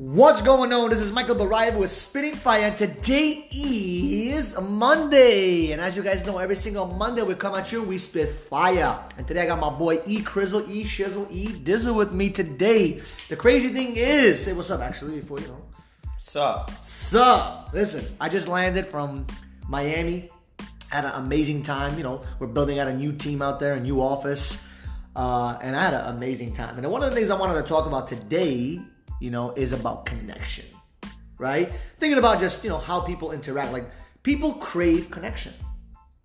What's going on? This is Michael Barayev with Spitting Fire, and today is Monday. And as you guys know, every single Monday we come at you, we spit fire. And today I got my boy E Crizzle, E Shizzle, E Dizzle with me today. The crazy thing is, say what's up actually before you know. Sup? Sup? Listen, I just landed from Miami. Had an amazing time. You know, we're building out a new team out there, a new office. Uh, and I had an amazing time. And one of the things I wanted to talk about today you know, is about connection, right? Thinking about just, you know, how people interact. Like, people crave connection.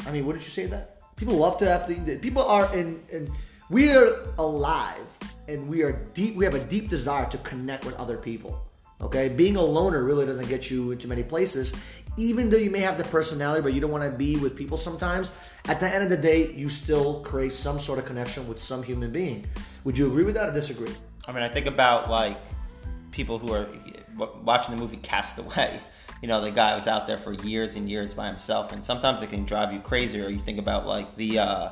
I mean, did you say that? People love to have to, people are in, in we are alive and we are deep, we have a deep desire to connect with other people. Okay, being a loner really doesn't get you into many places. Even though you may have the personality, but you don't want to be with people sometimes, at the end of the day, you still create some sort of connection with some human being. Would you agree with that or disagree? I mean, I think about like people who are watching the movie Castaway. You know, the guy was out there for years and years by himself, and sometimes it can drive you crazy. Or you think about like the uh,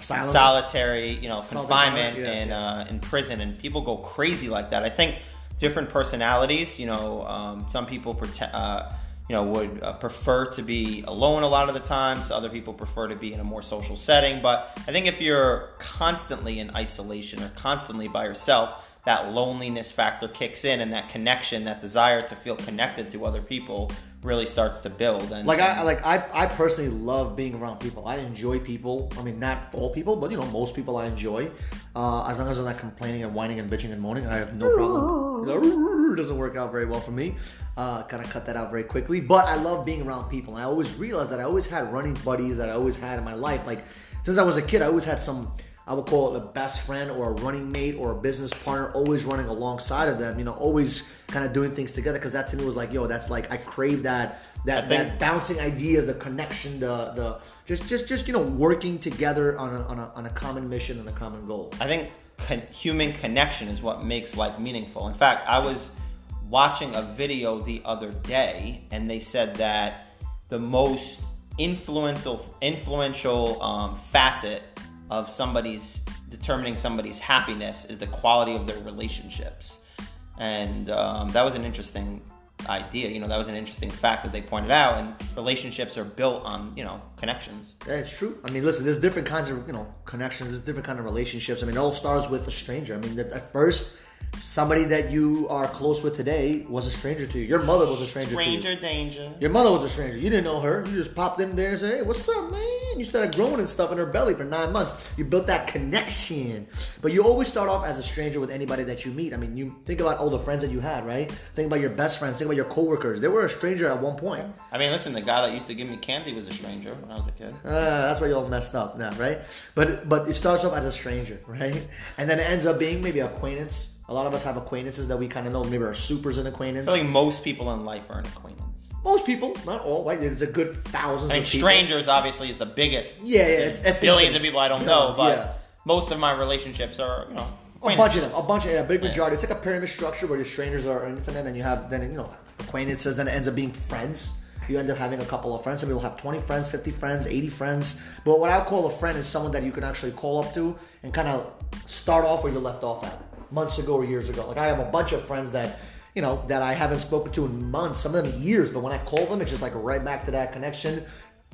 solitary, you know, confinement yeah, in yeah. Uh, in prison, and people go crazy like that. I think different personalities. You know, um, some people pretend. Uh, you know, would uh, prefer to be alone a lot of the times. Other people prefer to be in a more social setting. But I think if you're constantly in isolation or constantly by yourself, that loneliness factor kicks in and that connection, that desire to feel connected to other people really starts to build. And like I like I, I personally love being around people. I enjoy people. I mean, not all people, but you know, most people I enjoy. Uh, as long as I'm not complaining and whining and bitching and moaning, I have no problem. it doesn't work out very well for me. Uh, kind of cut that out very quickly. But I love being around people, and I always realized that I always had running buddies that I always had in my life. Like since I was a kid, I always had some I would call it a best friend or a running mate or a business partner, always running alongside of them. You know, always kind of doing things together because that to me was like, yo, that's like I crave that that that bouncing ideas, the connection, the the just just just you know working together on a on a, on a common mission and a common goal. I think con- human connection is what makes life meaningful. In fact, I was watching a video the other day, and they said that the most influential influential um, facet of somebody's determining somebody's happiness is the quality of their relationships. And um, that was an interesting idea. You know, that was an interesting fact that they pointed out. And relationships are built on, you know, connections. Yeah, it's true. I mean, listen, there's different kinds of, you know, connections. There's different kind of relationships. I mean, it all starts with a stranger. I mean, at first, somebody that you are close with today was a stranger to you. Your mother was a stranger, stranger to you. Stranger danger. Your mother was a stranger. You didn't know her. You just popped in there and said, "Hey, what's up, man?" You started growing and stuff in her belly for nine months. You built that connection. But you always start off as a stranger with anybody that you meet. I mean, you think about all the friends that you had, right? Think about your best friends. Think about your coworkers. They were a stranger at one point. I mean, listen, the guy that used to give me candy was a stranger when I was a kid. Uh, that's why you all messed up now, right? But but it starts off as a stranger, right? And then it ends up being maybe acquaintance a lot of us have acquaintances that we kind of know. Maybe our supers an acquaintance. I feel like most people in life are an acquaintance. Most people, not all. Right? It's a good thousands. Think strangers obviously is the biggest. Yeah, yeah, it's, it's billions of people I don't know, but yeah. most of my relationships are you know. A bunch of them, a bunch of yeah, a big majority. Yeah. It's like a pyramid structure where your strangers are infinite, and you have then you know acquaintances. Then it ends up being friends you end up having a couple of friends. Some people have 20 friends, 50 friends, 80 friends. But what I call a friend is someone that you can actually call up to and kind of start off where you left off at months ago or years ago. Like I have a bunch of friends that you know that I haven't spoken to in months, some of them years. But when I call them, it's just like right back to that connection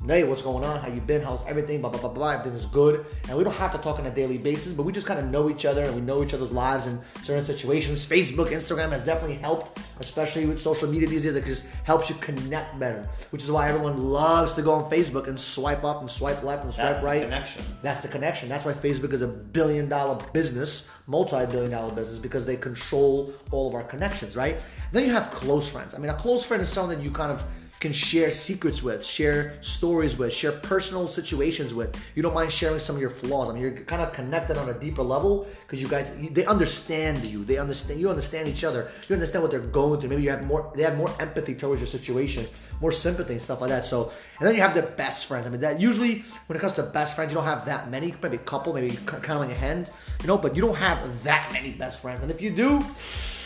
hey, what's going on? How you been? How's everything? Blah blah blah blah. Everything is good, and we don't have to talk on a daily basis, but we just kind of know each other and we know each other's lives in certain situations. Facebook, Instagram has definitely helped, especially with social media these days. It just helps you connect better, which is why everyone loves to go on Facebook and swipe up and swipe left and swipe That's right. connection. That's the connection. That's why Facebook is a billion dollar business, multi billion dollar business, because they control all of our connections, right? Then you have close friends. I mean, a close friend is someone that you kind of can share secrets with, share stories with, share personal situations with. You don't mind sharing some of your flaws. I mean, you're kind of connected on a deeper level because you guys they understand you. They understand you understand each other. You understand what they're going through. Maybe you have more they have more empathy towards your situation, more sympathy and stuff like that. So, and then you have the best friends. I mean, that usually when it comes to best friends, you don't have that many. Maybe a couple, maybe count on your hand, you know. But you don't have that many best friends. And if you do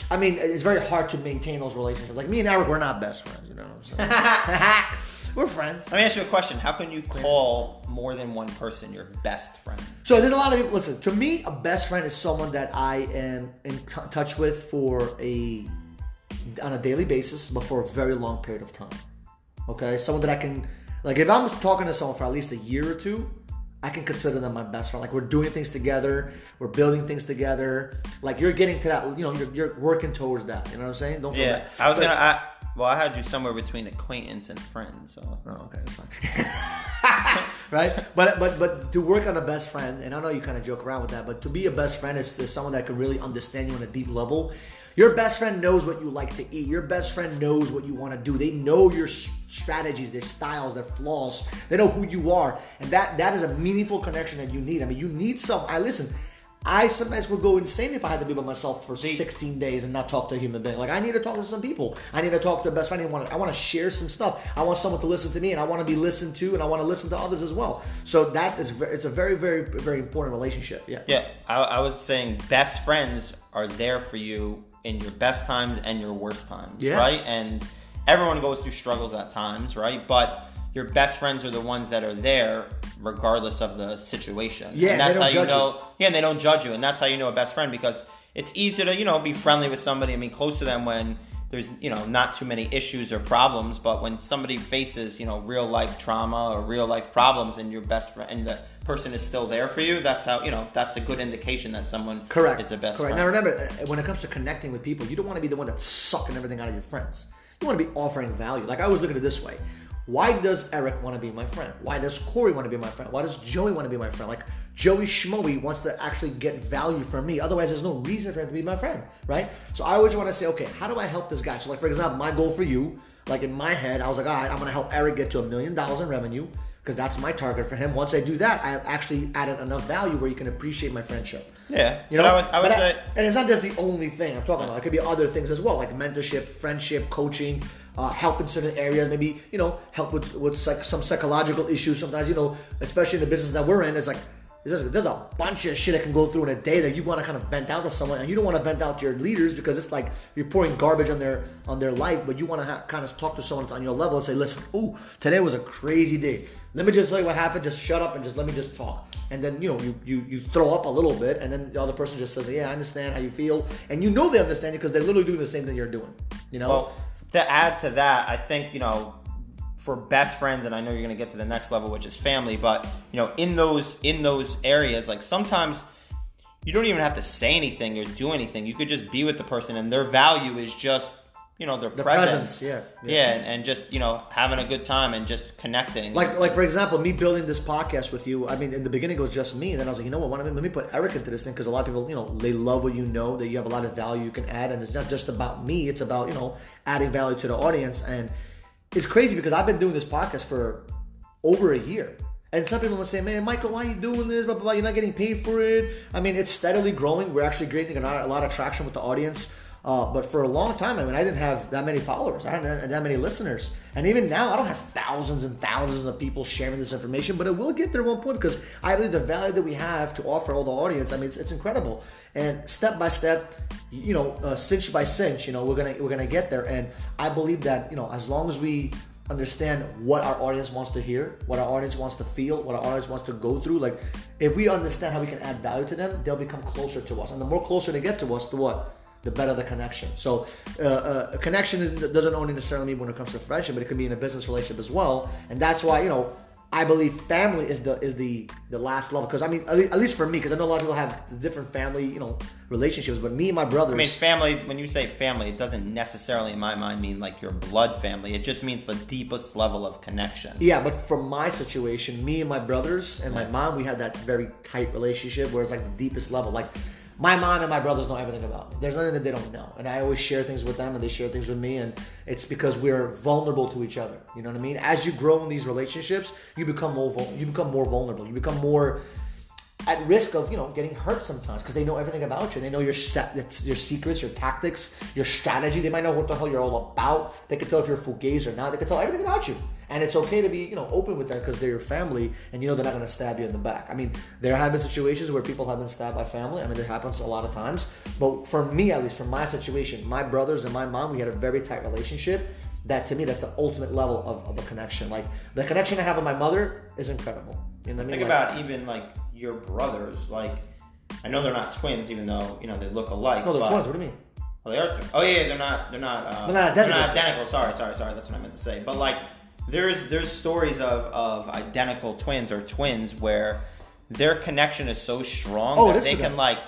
I mean, it's very hard to maintain those relationships. Like me and Eric, we're not best friends, you know. we're friends. Let me ask you a question. How can you call more than one person your best friend? So there's a lot of people. Listen, to me, a best friend is someone that I am in touch with for a on a daily basis, but for a very long period of time. Okay, someone that I can like if I'm talking to someone for at least a year or two, I can consider them my best friend. Like we're doing things together, we're building things together. Like you're getting to that, you know, you're, you're working towards that. You know what I'm saying? Don't feel Yeah, bad. I was But- gonna. I, well, I had you somewhere between acquaintance and friend. So Oh, okay, that's fine. right? But but but to work on a best friend, and I know you kind of joke around with that, but to be a best friend is to someone that can really understand you on a deep level. Your best friend knows what you like to eat. Your best friend knows what you want to do. They know your strategies, their styles, their flaws. They know who you are, and that that is a meaningful connection that you need. I mean, you need some. I listen. I sometimes would go insane if I had to be by myself for 16 days and not talk to a human being. Like I need to talk to some people. I need to talk to a best friend. I want to, I want to share some stuff. I want someone to listen to me, and I want to be listened to, and I want to listen to others as well. So that is it's a very very very important relationship. Yeah. yeah, I, I was saying best friends are there for you in your best times and your worst times, Yeah. right? And everyone goes through struggles at times, right? But your best friends are the ones that are there regardless of the situation. Yeah, and they that's don't how you judge you. know. Yeah, and they don't judge you, and that's how you know a best friend because it's easy to you know be friendly with somebody. I mean, close to them when there's you know not too many issues or problems, but when somebody faces you know real life trauma or real life problems, and your best friend and the person is still there for you, that's how you know that's a good indication that someone Correct. is a best Correct. friend. Now remember, uh, when it comes to connecting with people, you don't want to be the one that's sucking everything out of your friends. You want to be offering value. Like I was looking at it this way. Why does Eric want to be my friend? Why does Corey want to be my friend? Why does Joey want to be my friend? Like Joey Schmoey wants to actually get value from me. Otherwise, there's no reason for him to be my friend, right? So I always want to say, okay, how do I help this guy? So like for example, my goal for you, like in my head, I was like, all right, I'm gonna help Eric get to a million dollars in revenue because that's my target for him. Once I do that, I have actually added enough value where you can appreciate my friendship. Yeah, You know, I would, I would say and it's not just the only thing I'm talking about. It could be other things as well, like mentorship, friendship, coaching, uh, help in certain areas. Maybe you know, help with with psych, some psychological issues. Sometimes you know, especially in the business that we're in, it's like there's, there's a bunch of shit that can go through in a day that you want to kind of vent out to someone, and you don't want to vent out to your leaders because it's like you're pouring garbage on their on their life. But you want to ha- kind of talk to someone that's on your level and say, listen, ooh, today was a crazy day. Let me just tell you what happened. Just shut up and just let me just talk. And then you know you you you throw up a little bit, and then the other person just says, yeah, I understand how you feel, and you know they understand you because they're literally doing the same thing you're doing. You know. Well, to add to that, I think you know, for best friends, and I know you're going to get to the next level, which is family. But you know, in those in those areas, like sometimes you don't even have to say anything or do anything. You could just be with the person, and their value is just you know their The presence. presence, yeah, yeah, yeah. and, and just you know having a good time and just connecting. Like, like for example, me building this podcast with you. I mean, in the beginning it was just me, and then I was like, you know what? Let me put Eric into this thing because a lot of people, you know, they love what you know, that you have a lot of value you can add, and it's not just about me. It's about you know adding value to the audience, and it's crazy because I've been doing this podcast for over a year. And some people will say, "Man, Michael, why are you doing this? Blah, blah, blah. You're not getting paid for it." I mean, it's steadily growing. We're actually getting a lot of traction with the audience. Uh, but for a long time, I mean, I didn't have that many followers. I hadn't that many listeners. And even now, I don't have thousands and thousands of people sharing this information. But it will get there one point because I believe the value that we have to offer all the audience. I mean, it's, it's incredible. And step by step, you know, uh, cinch by cinch, you know, we're gonna we're gonna get there. And I believe that you know, as long as we understand what our audience wants to hear, what our audience wants to feel, what our audience wants to go through. Like, if we understand how we can add value to them, they'll become closer to us. And the more closer they get to us, the what? The better the connection. So, uh, uh, a connection doesn't only necessarily mean when it comes to friendship, but it can be in a business relationship as well. And that's why, you know, I believe family is the is the the last level because I mean at at least for me because I know a lot of people have different family you know relationships but me and my brothers I mean, family. When you say family, it doesn't necessarily, in my mind, mean like your blood family. It just means the deepest level of connection. Yeah, but for my situation, me and my brothers and my mom, we had that very tight relationship where it's like the deepest level. Like my mom and my brothers know everything about. There's nothing that they don't know. And I always share things with them and they share things with me. And it's because we're vulnerable to each other. You know what I mean? As you grow in these relationships, you become more you become more vulnerable. You become more at risk of you know getting hurt sometimes because they know everything about you. They know your set, your secrets, your tactics, your strategy. They might know what the hell you're all about. They can tell if you're fugazi or not. They can tell everything about you, and it's okay to be you know open with them because they're your family, and you know they're not going to stab you in the back. I mean, there have been situations where people have been stabbed by family. I mean, it happens a lot of times. But for me, at least, from my situation, my brothers and my mom, we had a very tight relationship. That to me, that's the ultimate level of, of a connection. Like the connection I have with my mother is incredible. You know what I mean? Think Like- about even like your brothers. Like, I know they're not twins, even though you know they look alike. No, the but, twins. What do you mean? Oh, they are two. Oh yeah, they're not. They're not. Uh, They're not identical. identical. Sorry, sorry, sorry. That's what I meant to say. But like, there's there's stories of of identical twins or twins where their connection is so strong Oh, that they can like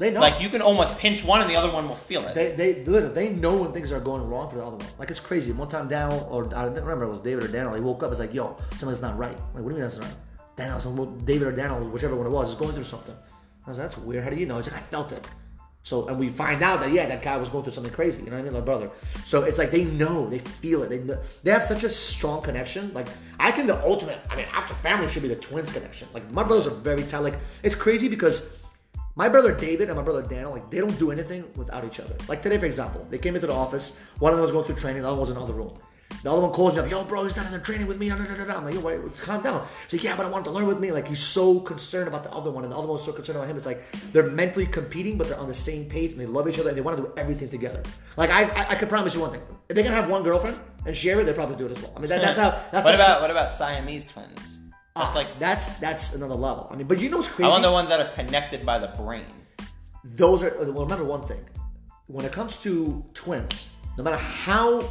They know. like you can almost pinch one and the other one will feel it. They, they literally they know when things are going wrong for the other one. Like it's crazy. One time Daniel or I don't remember it was David or Daniel. He woke up. It's like, yo, something's not right. I'm like, what do you mean that's not right? So well, David or Daniel, whichever one it was, is going through something. I was like, that's weird. How do you know? He's like, I felt it. So and we find out that yeah, that guy was going through something crazy. You know what I mean? My brother. So it's like they know, they feel it. They know, they have such a strong connection. Like I think the ultimate. I mean, after family should be the twins connection. Like my brothers are very tight. Like it's crazy because my brother David and my brother Daniel, like they don't do anything without each other. Like today, for example, they came into the office. One of them was going through training. The other one was in another room. The other one calls me up, yo, bro, he's not in the training with me. I'm like, yo, wait, calm down. He's like, yeah, but I want to learn with me. Like he's so concerned about the other one, and the other one's so concerned about him. It's like they're mentally competing, but they're on the same page, and they love each other, and they want to do everything together. Like I, I, I can promise you one thing: if they can have one girlfriend and share it, they probably do it as well. I mean, that, that's how. That's what how- about what about Siamese twins? That's Ah, like that's that's another level. I mean, but you know what's crazy? I want the ones that are connected by the brain. those are well remember one thing when it comes to twins no matter how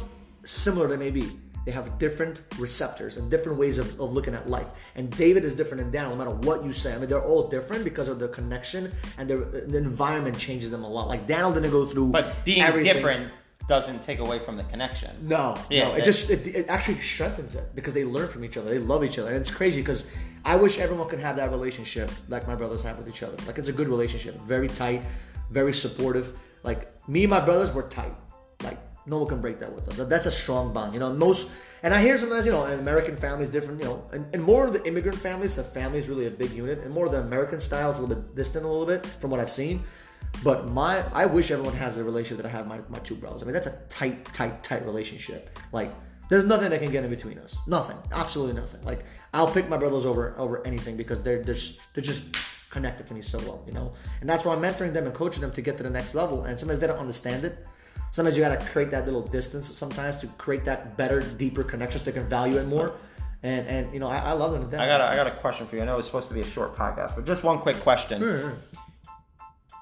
similar they may be they have different receptors and different ways of, of looking at life and david is different than daniel no matter what you say i mean they're all different because of their connection and their the environment changes them a lot like daniel didn't go through But being everything. different doesn't take away from the connection. No, Yeah, no. It just it, it actually strengthens it because they learn from each other. They love each other, and it's crazy because I wish everyone could have that relationship like my brothers have with each other. Like it's a good relationship, very tight, very supportive. Like me and my brothers were tight. No one can break that with us. That's a strong bond. You know, most and I hear sometimes you know, in American families different. You know, and, and more of the immigrant families, the family is really a big unit, and more of the American style is a little bit distant a little bit from what I've seen. But my, I wish everyone has the relationship that I have my, my two brothers. I mean, that's a tight, tight, tight relationship. Like, there's nothing that can get in between us. Nothing, absolutely nothing. Like, I'll pick my brothers over over anything because they're they're just, they're just connected to me so well, you know. And that's why I'm mentoring them and coaching them to get to the next level. And sometimes they don't understand it. Sometimes you gotta create that little distance. Sometimes to create that better, deeper connection, so they can value it more. And and you know, I, I love them. I got a, I got a question for you. I know it's supposed to be a short podcast, but just one quick question. Sure.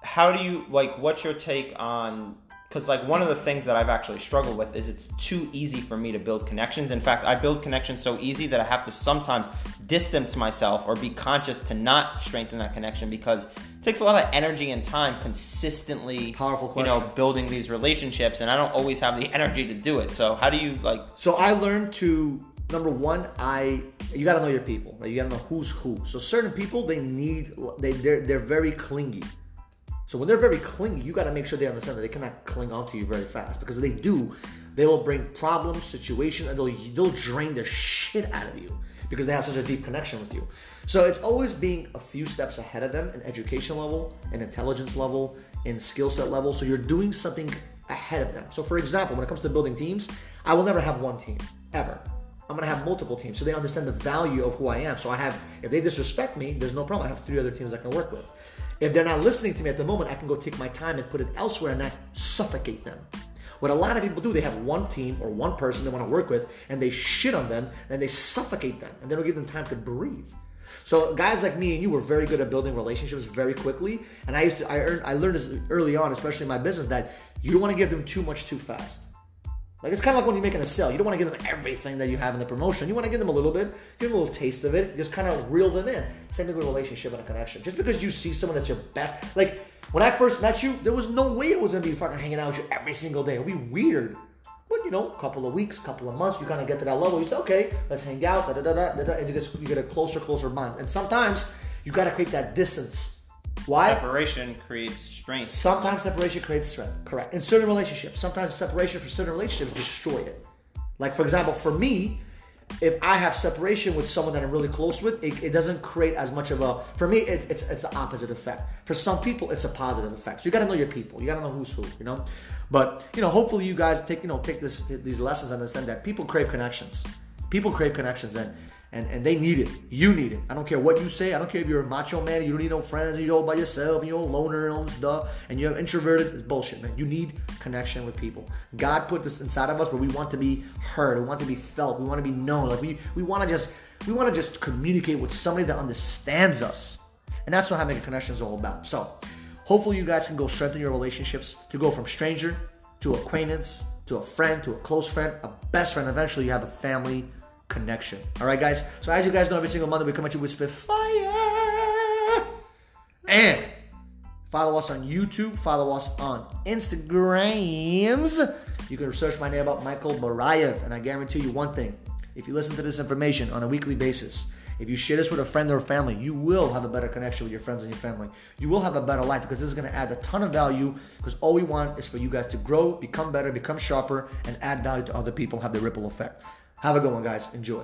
How do you like? What's your take on? Because like one of the things that I've actually struggled with is it's too easy for me to build connections. In fact, I build connections so easy that I have to sometimes distance myself or be conscious to not strengthen that connection because it takes a lot of energy and time consistently. Powerful You know, building these relationships, and I don't always have the energy to do it. So how do you like? So I learned to number one, I you got to know your people. Right? You got to know who's who. So certain people they need they they're they're very clingy. So when they're very clingy, you got to make sure they understand that they cannot cling onto you very fast because if they do, they will bring problems, situations, and they'll they'll drain the shit out of you because they have such a deep connection with you. So it's always being a few steps ahead of them in education level, in intelligence level, in skill set level. So you're doing something ahead of them. So for example, when it comes to building teams, I will never have one team ever. I'm gonna have multiple teams so they understand the value of who I am. So I have, if they disrespect me, there's no problem. I have three other teams I can work with. If they're not listening to me at the moment, I can go take my time and put it elsewhere and not suffocate them. What a lot of people do, they have one team or one person they want to work with and they shit on them and they suffocate them and they don't give them time to breathe. So guys like me and you were very good at building relationships very quickly. And I used to, I earned, I learned this early on, especially in my business, that you don't want to give them too much too fast. Like it's kind of like when you're making a sale. You don't want to give them everything that you have in the promotion. You want to give them a little bit, give them a little taste of it, just kind of reel them in. Same thing with a relationship and a connection. Just because you see someone that's your best, like when I first met you, there was no way it was gonna be fucking hanging out with you every single day. It would be weird. But you know, a couple of weeks, couple of months, you kind of get to that level. You say, okay, let's hang out, da da da da, da, and you get you get a closer, closer bond. And sometimes you got to create that distance. Why? Separation creates strength. Sometimes separation creates strength. Correct. In certain relationships, sometimes separation for certain relationships destroy it. Like for example, for me, if I have separation with someone that I'm really close with, it, it doesn't create as much of a. For me, it, it's it's the opposite effect. For some people, it's a positive effect. So you got to know your people. You got to know who's who. You know, but you know, hopefully you guys take you know take this these lessons and understand that people crave connections. People crave connections and. And, and they need it. You need it. I don't care what you say. I don't care if you're a macho man. You don't need no friends. You're all by yourself. You're a loner and all this stuff. And you're introverted. It's bullshit, man. You need connection with people. God put this inside of us where we want to be heard. We want to be felt. We want to be known. Like we we want to just we want to just communicate with somebody that understands us. And that's what having a connection is all about. So Hopefully, you guys can go strengthen your relationships to go from stranger to acquaintance to a friend to a close friend, a best friend. Eventually, you have a family connection. All right, guys. So as you guys know, every single Monday we come at you with Spitfire. And follow us on YouTube. Follow us on Instagrams. You can search my name up, Michael Barayev, and I guarantee you one thing: if you listen to this information on a weekly basis. If you share this with a friend or family, you will have a better connection with your friends and your family. You will have a better life because this is going to add a ton of value because all we want is for you guys to grow, become better, become sharper, and add value to other people, have the ripple effect. Have a good one, guys. Enjoy.